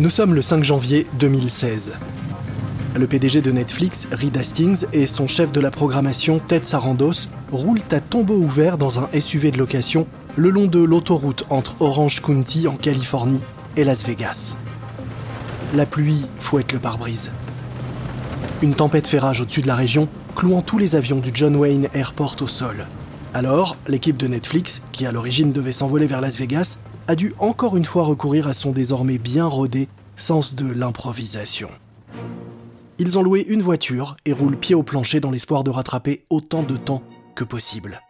Nous sommes le 5 janvier 2016. Le PDG de Netflix, Reed Hastings, et son chef de la programmation, Ted Sarandos, roulent à tombeau ouvert dans un SUV de location le long de l'autoroute entre Orange County en Californie et Las Vegas. La pluie fouette le pare-brise. Une tempête fait rage au-dessus de la région, clouant tous les avions du John Wayne Airport au sol. Alors, l'équipe de Netflix, qui à l'origine devait s'envoler vers Las Vegas, a dû encore une fois recourir à son désormais bien rodé sens de l'improvisation. Ils ont loué une voiture et roulent pied au plancher dans l'espoir de rattraper autant de temps que possible.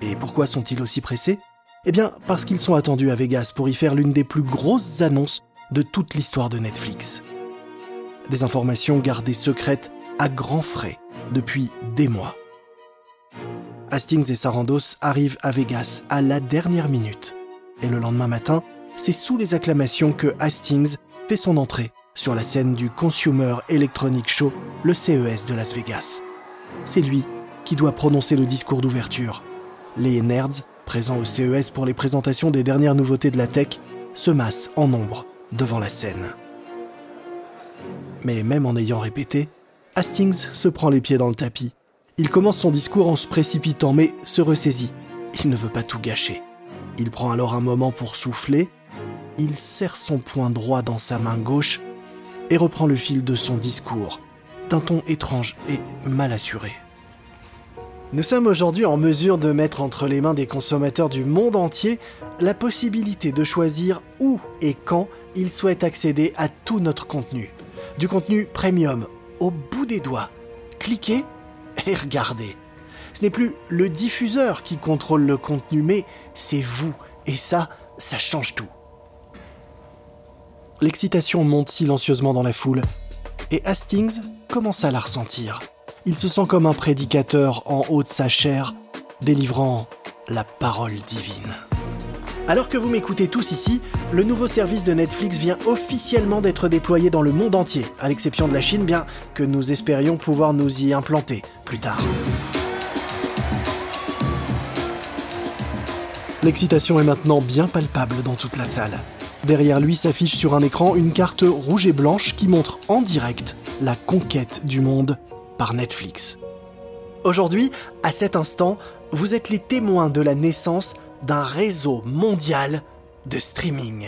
Et pourquoi sont-ils aussi pressés? Eh bien, parce qu'ils sont attendus à Vegas pour y faire l'une des plus grosses annonces de toute l'histoire de Netflix. Des informations gardées secrètes à grands frais depuis des mois. Hastings et Sarandos arrivent à Vegas à la dernière minute. Et le lendemain matin, c'est sous les acclamations que Hastings fait son entrée sur la scène du Consumer Electronic Show, le CES de Las Vegas. C'est lui qui doit prononcer le discours d'ouverture. Les nerds, présents au CES pour les présentations des dernières nouveautés de la tech, se massent en nombre devant la scène. Mais même en ayant répété, Hastings se prend les pieds dans le tapis. Il commence son discours en se précipitant, mais se ressaisit. Il ne veut pas tout gâcher. Il prend alors un moment pour souffler, il serre son poing droit dans sa main gauche et reprend le fil de son discours, d'un ton étrange et mal assuré. Nous sommes aujourd'hui en mesure de mettre entre les mains des consommateurs du monde entier la possibilité de choisir où et quand ils souhaitent accéder à tout notre contenu. Du contenu premium, au bout des doigts. Cliquez et regardez. Ce n'est plus le diffuseur qui contrôle le contenu, mais c'est vous. Et ça, ça change tout. L'excitation monte silencieusement dans la foule, et Hastings commence à la ressentir il se sent comme un prédicateur en haut de sa chair, délivrant la parole divine. Alors que vous m'écoutez tous ici, le nouveau service de Netflix vient officiellement d'être déployé dans le monde entier, à l'exception de la Chine, bien que nous espérions pouvoir nous y implanter plus tard. L'excitation est maintenant bien palpable dans toute la salle. Derrière lui s'affiche sur un écran une carte rouge et blanche qui montre en direct la conquête du monde par Netflix. Aujourd'hui, à cet instant, vous êtes les témoins de la naissance d'un réseau mondial de streaming.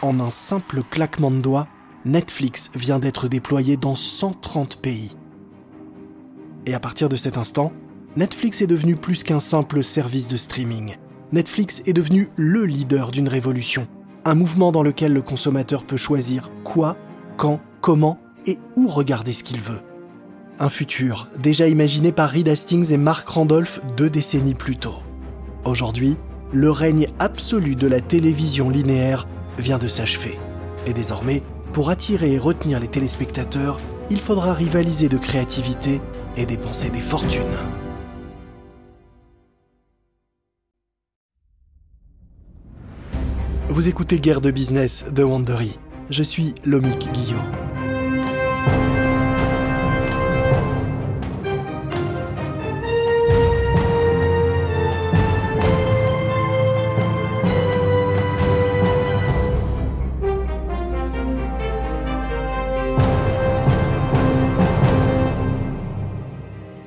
En un simple claquement de doigts, Netflix vient d'être déployé dans 130 pays. Et à partir de cet instant, Netflix est devenu plus qu'un simple service de streaming. Netflix est devenu le leader d'une révolution un mouvement dans lequel le consommateur peut choisir quoi, quand, comment et où regarder ce qu'il veut. Un futur déjà imaginé par Reed Hastings et Mark Randolph deux décennies plus tôt. Aujourd'hui, le règne absolu de la télévision linéaire vient de s'achever. Et désormais, pour attirer et retenir les téléspectateurs, il faudra rivaliser de créativité et dépenser des fortunes. Vous écoutez Guerre de business de Wandery. Je suis Lomik Guillot.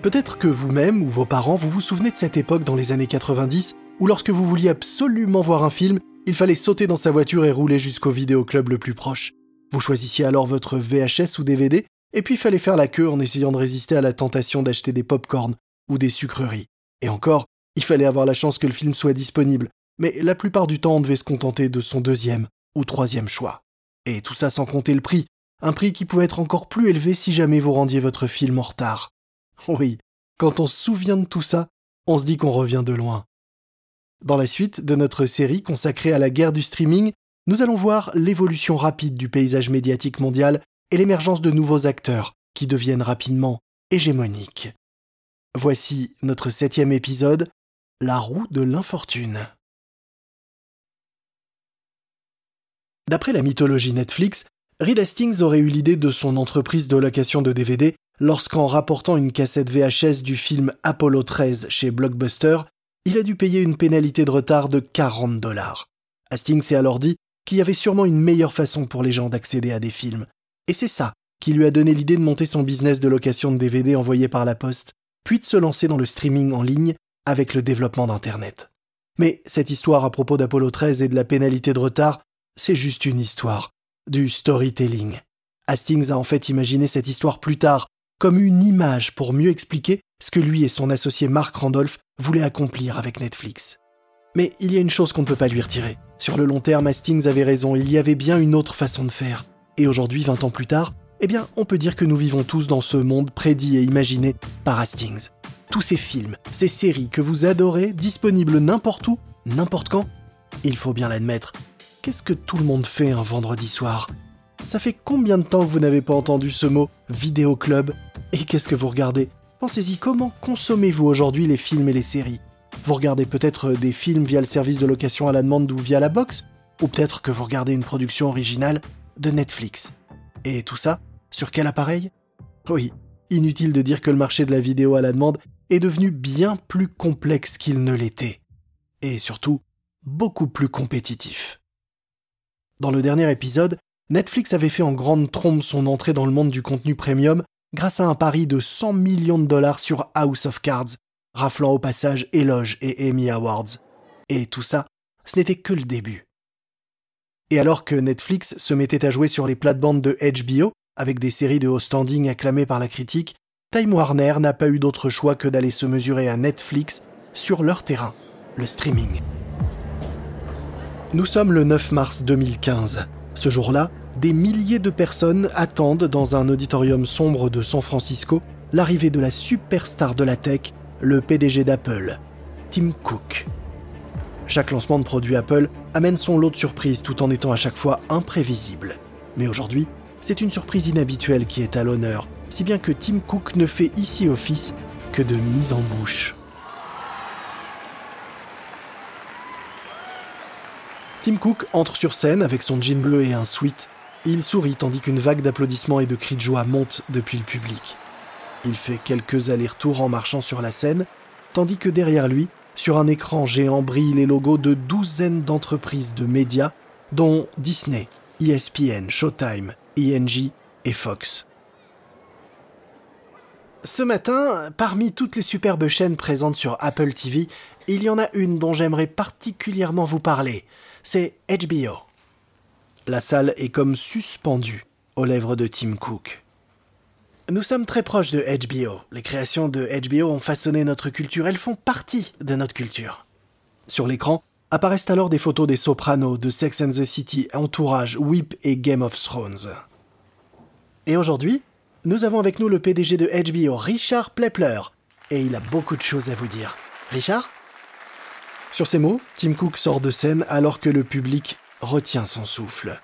Peut-être que vous-même ou vos parents, vous vous souvenez de cette époque dans les années 90 où lorsque vous vouliez absolument voir un film, il fallait sauter dans sa voiture et rouler jusqu'au vidéoclub le plus proche. Vous choisissiez alors votre VHS ou DVD, et puis il fallait faire la queue en essayant de résister à la tentation d'acheter des pop-corn ou des sucreries. Et encore, il fallait avoir la chance que le film soit disponible, mais la plupart du temps on devait se contenter de son deuxième ou troisième choix. Et tout ça sans compter le prix, un prix qui pouvait être encore plus élevé si jamais vous rendiez votre film en retard. Oui, quand on se souvient de tout ça, on se dit qu'on revient de loin. Dans la suite de notre série consacrée à la guerre du streaming, nous allons voir l'évolution rapide du paysage médiatique mondial et l'émergence de nouveaux acteurs qui deviennent rapidement hégémoniques. Voici notre septième épisode, La roue de l'infortune. D'après la mythologie Netflix, Reed Hastings aurait eu l'idée de son entreprise de location de DVD lorsqu'en rapportant une cassette VHS du film Apollo 13 chez Blockbuster, il a dû payer une pénalité de retard de 40 dollars. Hastings s'est alors dit qu'il y avait sûrement une meilleure façon pour les gens d'accéder à des films. Et c'est ça qui lui a donné l'idée de monter son business de location de DVD envoyé par la poste, puis de se lancer dans le streaming en ligne avec le développement d'Internet. Mais cette histoire à propos d'Apollo 13 et de la pénalité de retard, c'est juste une histoire, du storytelling. Hastings a en fait imaginé cette histoire plus tard comme une image pour mieux expliquer ce que lui et son associé Mark Randolph voulaient accomplir avec Netflix. Mais il y a une chose qu'on ne peut pas lui retirer. Sur le long terme, Hastings avait raison, il y avait bien une autre façon de faire. Et aujourd'hui, 20 ans plus tard, eh bien, on peut dire que nous vivons tous dans ce monde prédit et imaginé par Hastings. Tous ces films, ces séries que vous adorez, disponibles n'importe où, n'importe quand, il faut bien l'admettre. Qu'est-ce que tout le monde fait un vendredi soir? Ça fait combien de temps que vous n'avez pas entendu ce mot vidéo club? Et qu'est-ce que vous regardez? Pensez-y, comment consommez-vous aujourd'hui les films et les séries? Vous regardez peut-être des films via le service de location à la demande ou via la box? Ou peut-être que vous regardez une production originale de Netflix? Et tout ça, sur quel appareil? Oui, inutile de dire que le marché de la vidéo à la demande est devenu bien plus complexe qu'il ne l'était. Et surtout, beaucoup plus compétitif. Dans le dernier épisode, Netflix avait fait en grande trompe son entrée dans le monde du contenu premium grâce à un pari de 100 millions de dollars sur House of Cards, raflant au passage éloges et Emmy Awards. Et tout ça, ce n'était que le début. Et alors que Netflix se mettait à jouer sur les plates-bandes de HBO, avec des séries de haut standing acclamées par la critique, Time Warner n'a pas eu d'autre choix que d'aller se mesurer à Netflix sur leur terrain, le streaming. Nous sommes le 9 mars 2015. Ce jour-là, des milliers de personnes attendent dans un auditorium sombre de San Francisco l'arrivée de la superstar de la tech, le PDG d'Apple, Tim Cook. Chaque lancement de produit Apple amène son lot de surprises tout en étant à chaque fois imprévisible. Mais aujourd'hui, c'est une surprise inhabituelle qui est à l'honneur, si bien que Tim Cook ne fait ici office que de mise en bouche. Tim Cook entre sur scène avec son jean bleu et un sweat. Il sourit tandis qu'une vague d'applaudissements et de cris de joie monte depuis le public. Il fait quelques allers-retours en marchant sur la scène, tandis que derrière lui, sur un écran géant brillent les logos de douzaines d'entreprises de médias, dont Disney, ESPN, Showtime, ING et Fox. Ce matin, parmi toutes les superbes chaînes présentes sur Apple TV, il y en a une dont j'aimerais particulièrement vous parler. C'est HBO. La salle est comme suspendue aux lèvres de Tim Cook. Nous sommes très proches de HBO. Les créations de HBO ont façonné notre culture, elles font partie de notre culture. Sur l'écran, apparaissent alors des photos des Sopranos, de Sex and the City, Entourage, Whip et Game of Thrones. Et aujourd'hui, nous avons avec nous le PDG de HBO, Richard Plepler, et il a beaucoup de choses à vous dire. Richard? Sur ces mots, Tim Cook sort de scène alors que le public retient son souffle.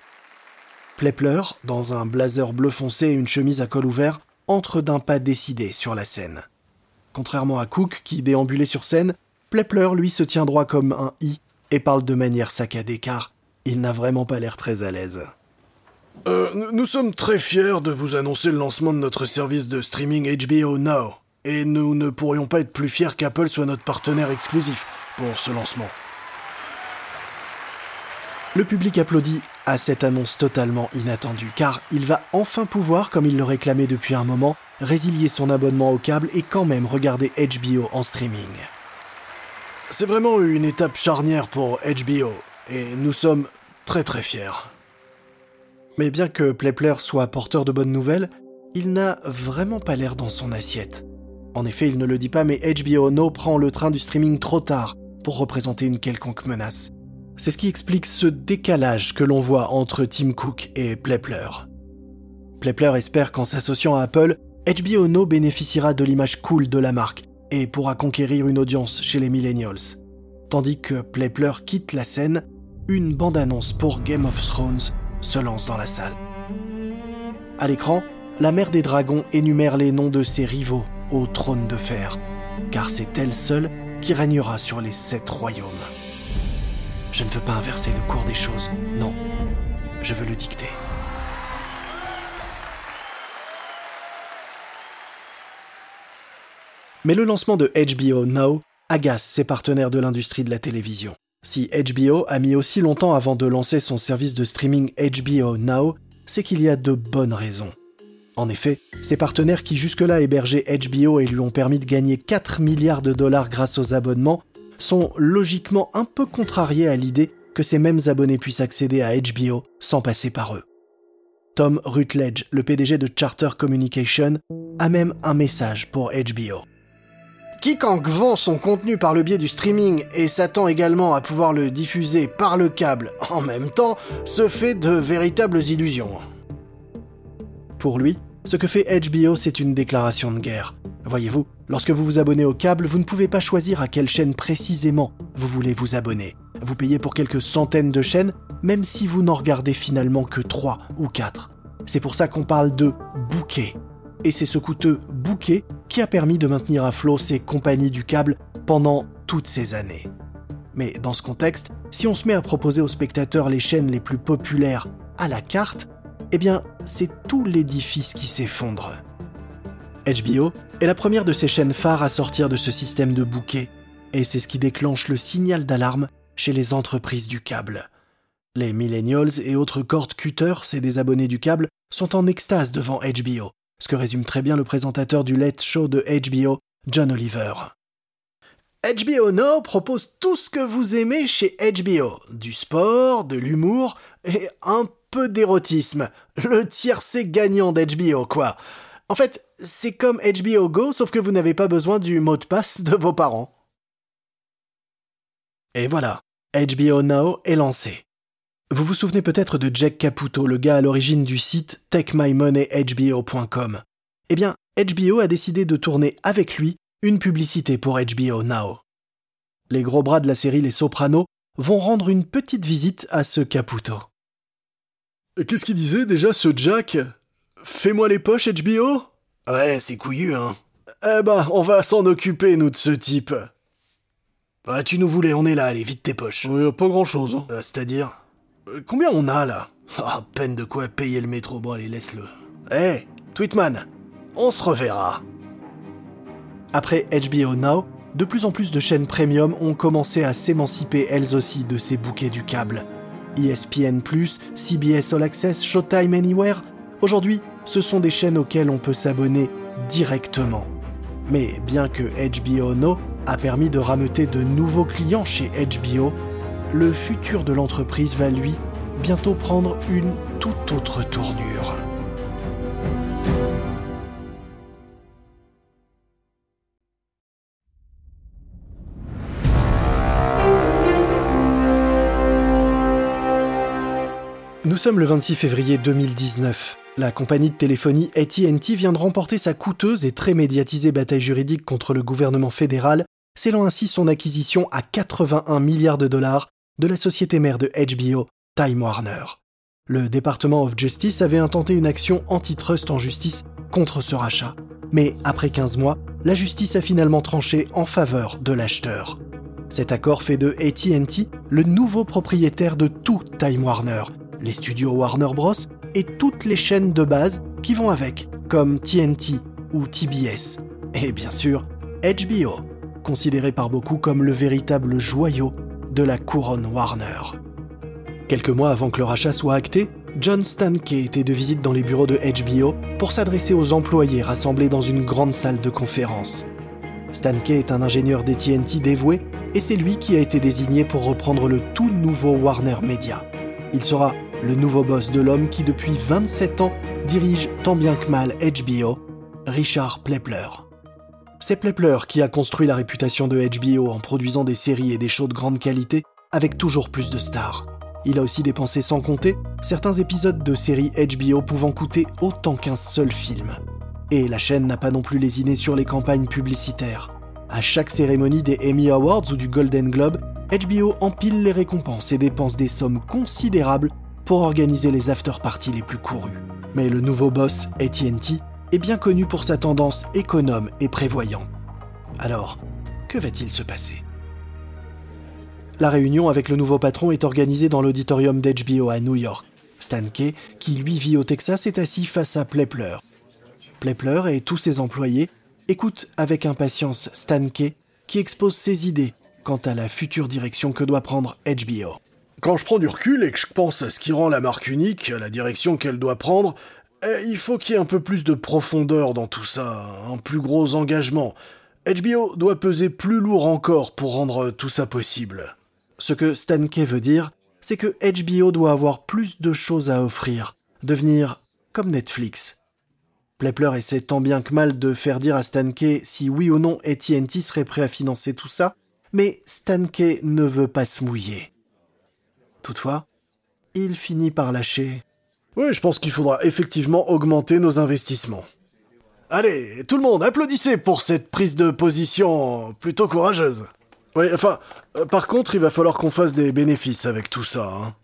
Plepler, dans un blazer bleu foncé et une chemise à col ouvert, entre d'un pas décidé sur la scène. Contrairement à Cook, qui déambulait sur scène, Plepler, lui, se tient droit comme un i et parle de manière saccadée car il n'a vraiment pas l'air très à l'aise. Euh, nous sommes très fiers de vous annoncer le lancement de notre service de streaming HBO Now. Et nous ne pourrions pas être plus fiers qu'Apple soit notre partenaire exclusif pour ce lancement. Le public applaudit à cette annonce totalement inattendue, car il va enfin pouvoir, comme il le réclamait depuis un moment, résilier son abonnement au câble et quand même regarder HBO en streaming. C'est vraiment une étape charnière pour HBO, et nous sommes très très fiers. Mais bien que Plepler soit porteur de bonnes nouvelles, il n'a vraiment pas l'air dans son assiette. En effet, il ne le dit pas, mais HBO No prend le train du streaming trop tard pour représenter une quelconque menace. C'est ce qui explique ce décalage que l'on voit entre Tim Cook et Plepler. Plepler espère qu'en s'associant à Apple, HBO No bénéficiera de l'image cool de la marque et pourra conquérir une audience chez les millennials. Tandis que Plepler quitte la scène, une bande-annonce pour Game of Thrones se lance dans la salle. À l'écran, la mère des dragons énumère les noms de ses rivaux au trône de fer, car c'est elle seule qui régnera sur les sept royaumes. Je ne veux pas inverser le cours des choses, non, je veux le dicter. Mais le lancement de HBO Now agace ses partenaires de l'industrie de la télévision. Si HBO a mis aussi longtemps avant de lancer son service de streaming HBO Now, c'est qu'il y a de bonnes raisons. En effet, ses partenaires qui jusque-là hébergeaient HBO et lui ont permis de gagner 4 milliards de dollars grâce aux abonnements sont logiquement un peu contrariés à l'idée que ces mêmes abonnés puissent accéder à HBO sans passer par eux. Tom Rutledge, le PDG de Charter Communication, a même un message pour HBO. Quiconque vend son contenu par le biais du streaming et s'attend également à pouvoir le diffuser par le câble en même temps se fait de véritables illusions. Pour lui, ce que fait HBO, c'est une déclaration de guerre. Voyez-vous, lorsque vous vous abonnez au câble, vous ne pouvez pas choisir à quelle chaîne précisément vous voulez vous abonner. Vous payez pour quelques centaines de chaînes, même si vous n'en regardez finalement que 3 ou 4. C'est pour ça qu'on parle de bouquet et c'est ce coûteux bouquet qui a permis de maintenir à flot ces compagnies du câble pendant toutes ces années. Mais dans ce contexte, si on se met à proposer aux spectateurs les chaînes les plus populaires à la carte, eh bien, c'est tout l'édifice qui s'effondre. HBO est la première de ces chaînes phares à sortir de ce système de bouquet, et c'est ce qui déclenche le signal d'alarme chez les entreprises du câble. Les millennials et autres cord cutters et des abonnés du câble sont en extase devant HBO, ce que résume très bien le présentateur du Late Show de HBO, John Oliver. HBO Now propose tout ce que vous aimez chez HBO. Du sport, de l'humour et un peu d'érotisme. Le tiercé gagnant d'HBO, quoi. En fait, c'est comme HBO Go, sauf que vous n'avez pas besoin du mot de passe de vos parents. Et voilà, HBO Now est lancé. Vous vous souvenez peut-être de Jack Caputo, le gars à l'origine du site TakeMyMoneyHBO.com. Eh bien, HBO a décidé de tourner avec lui une publicité pour HBO Now. Les gros bras de la série Les Sopranos vont rendre une petite visite à ce Caputo. Qu'est-ce qu'il disait déjà ce Jack? Fais-moi les poches HBO Ouais, c'est couillu, hein. Eh ben, on va s'en occuper, nous, de ce type. Ah, tu nous voulais, on est là, allez, vite tes poches. Oui, pas grand-chose. Hein. Euh, C'est-à-dire? Euh, Combien on a, là? Ah, peine de quoi payer le métro, bon allez, laisse-le. Hé, Tweetman, on se reverra. Après HBO Now, de plus en plus de chaînes premium ont commencé à s'émanciper elles aussi de ces bouquets du câble. ESPN, CBS All Access, Showtime Anywhere, aujourd'hui, ce sont des chaînes auxquelles on peut s'abonner directement. Mais bien que HBO Now a permis de rameuter de nouveaux clients chez HBO, le futur de l'entreprise va lui bientôt prendre une toute autre tournure. Nous sommes le 26 février 2019. La compagnie de téléphonie AT&T vient de remporter sa coûteuse et très médiatisée bataille juridique contre le gouvernement fédéral, scellant ainsi son acquisition à 81 milliards de dollars de la société mère de HBO, Time Warner. Le département of Justice avait intenté une action antitrust en justice contre ce rachat. Mais après 15 mois, la justice a finalement tranché en faveur de l'acheteur. Cet accord fait de AT&T le nouveau propriétaire de tout Time Warner, les studios Warner Bros. et toutes les chaînes de base qui vont avec, comme TNT ou TBS. Et bien sûr, HBO, considéré par beaucoup comme le véritable joyau de la couronne Warner. Quelques mois avant que le rachat soit acté, John Stankey était de visite dans les bureaux de HBO pour s'adresser aux employés rassemblés dans une grande salle de conférence. Stankey est un ingénieur des TNT dévoué et c'est lui qui a été désigné pour reprendre le tout nouveau Warner Media. Il sera le nouveau boss de l'homme qui depuis 27 ans dirige tant bien que mal HBO, Richard Plepler. C'est Plepler qui a construit la réputation de HBO en produisant des séries et des shows de grande qualité avec toujours plus de stars. Il a aussi dépensé sans compter certains épisodes de séries HBO pouvant coûter autant qu'un seul film. Et la chaîne n'a pas non plus lésiné sur les campagnes publicitaires. À chaque cérémonie des Emmy Awards ou du Golden Globe, HBO empile les récompenses et dépense des sommes considérables pour organiser les after-parties les plus courus. Mais le nouveau boss, AT&T, est bien connu pour sa tendance économe et prévoyante. Alors, que va-t-il se passer? La réunion avec le nouveau patron est organisée dans l'auditorium d'HBO à New York. Stan Kay, qui lui vit au Texas, est assis face à Plepler. Plepler et tous ses employés écoutent avec impatience Stan Kay, qui expose ses idées quant à la future direction que doit prendre HBO. Quand je prends du recul et que je pense à ce qui rend la marque unique, à la direction qu'elle doit prendre, eh, il faut qu'il y ait un peu plus de profondeur dans tout ça, un plus gros engagement. HBO doit peser plus lourd encore pour rendre tout ça possible. Ce que Stan Kay veut dire, c'est que HBO doit avoir plus de choses à offrir, devenir comme Netflix. Plepler essaie tant bien que mal de faire dire à Stan Kay si oui ou non AT&T serait prêt à financer tout ça, mais Stan Kay ne veut pas se mouiller. Toutefois, il finit par lâcher. Oui, je pense qu'il faudra effectivement augmenter nos investissements. Allez, tout le monde, applaudissez pour cette prise de position plutôt courageuse. Oui, enfin, euh, par contre, il va falloir qu'on fasse des bénéfices avec tout ça. Hein.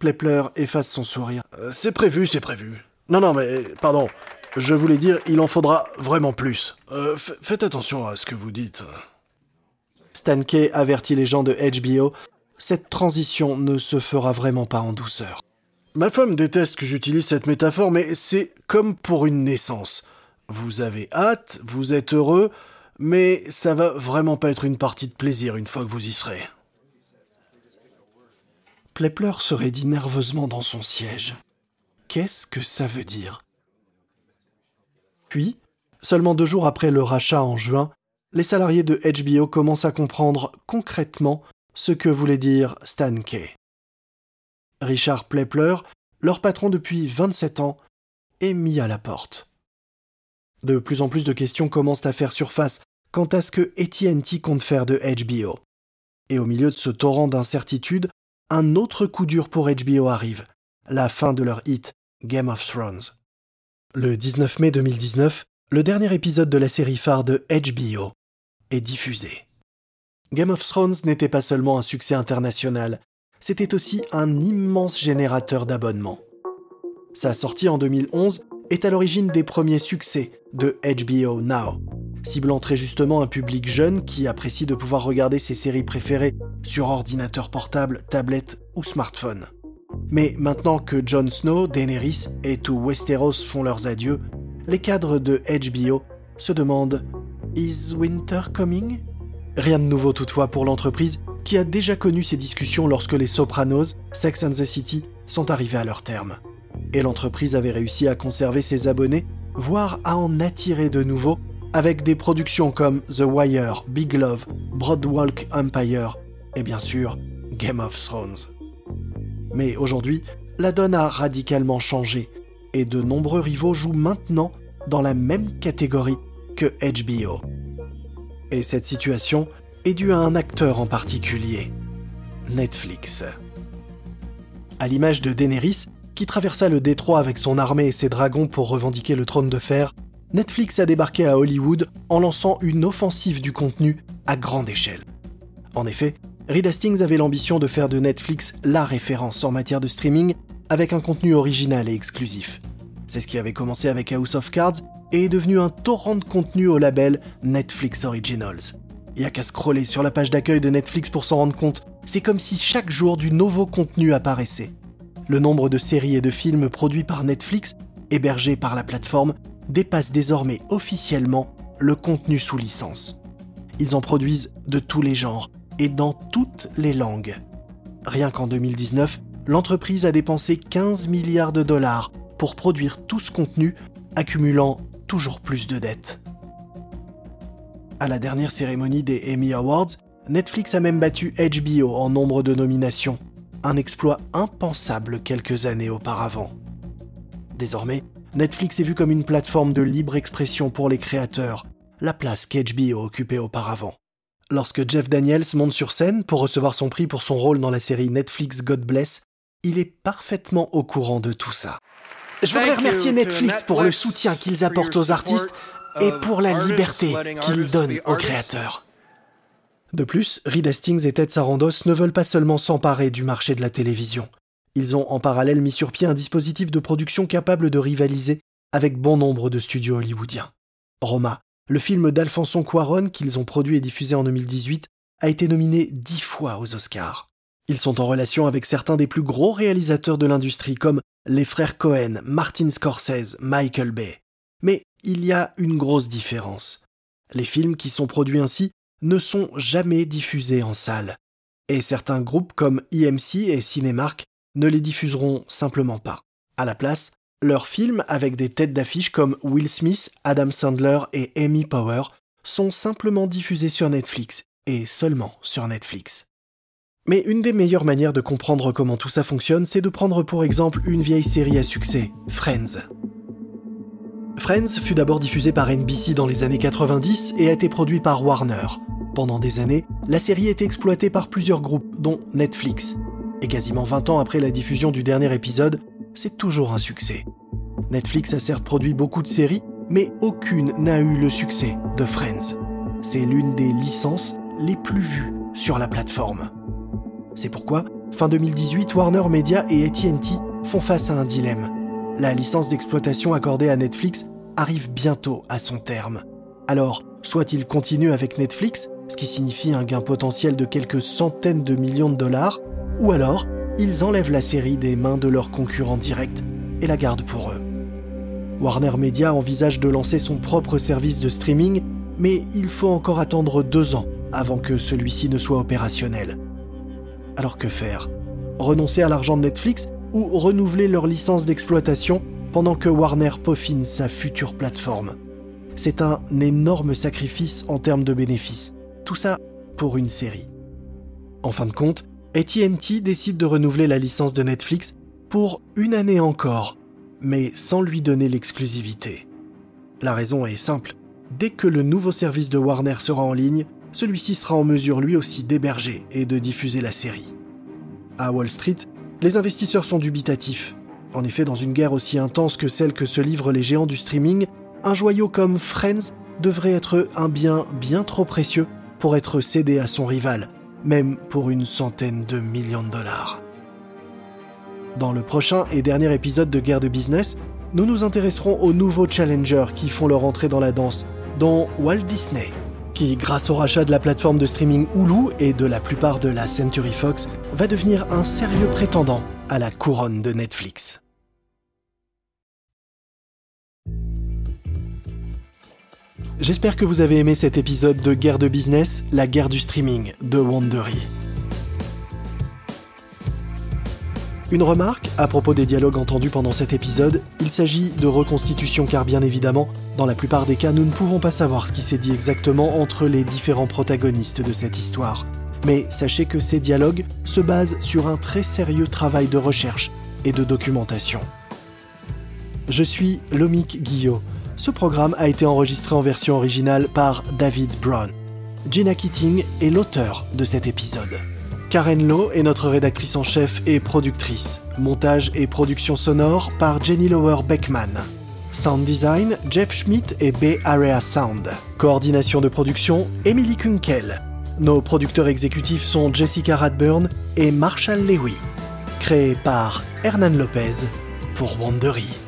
Plepler efface son sourire. Euh, c'est prévu, c'est prévu. Non, non, mais pardon. Je voulais dire, il en faudra vraiment plus. Euh, faites attention à ce que vous dites. Stankey avertit les gens de HBO cette transition ne se fera vraiment pas en douceur. Ma femme déteste que j'utilise cette métaphore, mais c'est comme pour une naissance. Vous avez hâte, vous êtes heureux, mais ça va vraiment pas être une partie de plaisir une fois que vous y serez. Plepler se raidit nerveusement dans son siège. Qu'est-ce que ça veut dire? Puis, seulement deux jours après le rachat en juin, les salariés de HBO commencent à comprendre concrètement ce que voulait dire Stan Kay. Richard Plepler, leur patron depuis 27 ans, est mis à la porte. De plus en plus de questions commencent à faire surface quant à ce que AT&T compte faire de HBO. Et au milieu de ce torrent d'incertitudes, un autre coup dur pour HBO arrive, la fin de leur hit Game of Thrones. Le 19 mai 2019, le dernier épisode de la série phare de HBO est diffusé. Game of Thrones n'était pas seulement un succès international, c'était aussi un immense générateur d'abonnements. Sa sortie en 2011 est à l'origine des premiers succès de HBO Now, ciblant très justement un public jeune qui apprécie de pouvoir regarder ses séries préférées sur ordinateur portable, tablette ou smartphone. Mais maintenant que Jon Snow, Daenerys et tout Westeros font leurs adieux, les cadres de HBO se demandent Is winter coming? Rien de nouveau toutefois pour l'entreprise qui a déjà connu ces discussions lorsque les Sopranos, Sex and the City sont arrivés à leur terme. Et l'entreprise avait réussi à conserver ses abonnés, voire à en attirer de nouveaux, avec des productions comme The Wire, Big Love, Broadwalk Empire et bien sûr Game of Thrones. Mais aujourd'hui, la donne a radicalement changé et de nombreux rivaux jouent maintenant dans la même catégorie que HBO. Et cette situation est due à un acteur en particulier, Netflix. À l'image de Daenerys, qui traversa le détroit avec son armée et ses dragons pour revendiquer le trône de fer, Netflix a débarqué à Hollywood en lançant une offensive du contenu à grande échelle. En effet, Reed Hastings avait l'ambition de faire de Netflix la référence en matière de streaming avec un contenu original et exclusif. C'est ce qui avait commencé avec House of Cards et est devenu un torrent de contenu au label Netflix Originals. Il n'y a qu'à scroller sur la page d'accueil de Netflix pour s'en rendre compte, c'est comme si chaque jour du nouveau contenu apparaissait. Le nombre de séries et de films produits par Netflix, hébergés par la plateforme, dépasse désormais officiellement le contenu sous licence. Ils en produisent de tous les genres et dans toutes les langues. Rien qu'en 2019, l'entreprise a dépensé 15 milliards de dollars pour produire tout ce contenu, accumulant toujours plus de dettes. À la dernière cérémonie des Emmy Awards, Netflix a même battu HBO en nombre de nominations, un exploit impensable quelques années auparavant. Désormais, Netflix est vu comme une plateforme de libre expression pour les créateurs, la place qu'HBO occupait auparavant. Lorsque Jeff Daniels monte sur scène pour recevoir son prix pour son rôle dans la série Netflix God Bless, il est parfaitement au courant de tout ça. Je voudrais remercier Netflix pour le soutien qu'ils apportent aux artistes et pour la liberté qu'ils donnent aux créateurs. De plus, Reed Hastings et Ted Sarandos ne veulent pas seulement s'emparer du marché de la télévision. Ils ont en parallèle mis sur pied un dispositif de production capable de rivaliser avec bon nombre de studios hollywoodiens. Roma, le film d'Alfonso Cuaron qu'ils ont produit et diffusé en 2018, a été nominé dix fois aux Oscars. Ils sont en relation avec certains des plus gros réalisateurs de l'industrie comme les frères Cohen, Martin Scorsese, Michael Bay. Mais il y a une grosse différence. Les films qui sont produits ainsi ne sont jamais diffusés en salle. Et certains groupes comme EMC et Cinemark ne les diffuseront simplement pas. À la place, leurs films avec des têtes d'affiche comme Will Smith, Adam Sandler et Amy Power sont simplement diffusés sur Netflix, et seulement sur Netflix. Mais une des meilleures manières de comprendre comment tout ça fonctionne, c'est de prendre pour exemple une vieille série à succès, Friends. Friends fut d'abord diffusé par NBC dans les années 90 et a été produit par Warner. Pendant des années, la série a été exploitée par plusieurs groupes, dont Netflix. Et quasiment 20 ans après la diffusion du dernier épisode, c'est toujours un succès. Netflix a certes produit beaucoup de séries, mais aucune n'a eu le succès de Friends. C'est l'une des licences les plus vues sur la plateforme. C'est pourquoi, fin 2018, Warner Media et ATT font face à un dilemme. La licence d'exploitation accordée à Netflix arrive bientôt à son terme. Alors, soit ils continuent avec Netflix, ce qui signifie un gain potentiel de quelques centaines de millions de dollars, ou alors ils enlèvent la série des mains de leurs concurrents directs et la gardent pour eux. Warner Media envisage de lancer son propre service de streaming, mais il faut encore attendre deux ans avant que celui-ci ne soit opérationnel. Alors que faire? Renoncer à l'argent de Netflix ou renouveler leur licence d'exploitation pendant que Warner peaufine sa future plateforme? C'est un énorme sacrifice en termes de bénéfices. Tout ça pour une série. En fin de compte, ATT décide de renouveler la licence de Netflix pour une année encore, mais sans lui donner l'exclusivité. La raison est simple. Dès que le nouveau service de Warner sera en ligne, celui-ci sera en mesure lui aussi d'héberger et de diffuser la série. À Wall Street, les investisseurs sont dubitatifs. En effet, dans une guerre aussi intense que celle que se livrent les géants du streaming, un joyau comme Friends devrait être un bien bien trop précieux pour être cédé à son rival, même pour une centaine de millions de dollars. Dans le prochain et dernier épisode de Guerre de Business, nous nous intéresserons aux nouveaux challengers qui font leur entrée dans la danse, dont Walt Disney, qui, grâce au rachat de la plateforme de streaming Hulu et de la plupart de la Century Fox, va devenir un sérieux prétendant à la couronne de Netflix. J'espère que vous avez aimé cet épisode de Guerre de Business, la guerre du streaming de Wandery. Une remarque à propos des dialogues entendus pendant cet épisode, il s'agit de reconstitution car bien évidemment, dans la plupart des cas, nous ne pouvons pas savoir ce qui s'est dit exactement entre les différents protagonistes de cette histoire. Mais sachez que ces dialogues se basent sur un très sérieux travail de recherche et de documentation. Je suis Lomik Guillot. Ce programme a été enregistré en version originale par David Brown. Gina Keating est l'auteur de cet épisode. Karen Lowe est notre rédactrice en chef et productrice. Montage et production sonore par Jenny Lower Beckman. Sound design, Jeff Schmidt et Bay Area Sound. Coordination de production, Emily Kunkel. Nos producteurs exécutifs sont Jessica Radburn et Marshall Lewy. Créé par Hernan Lopez pour Wandery.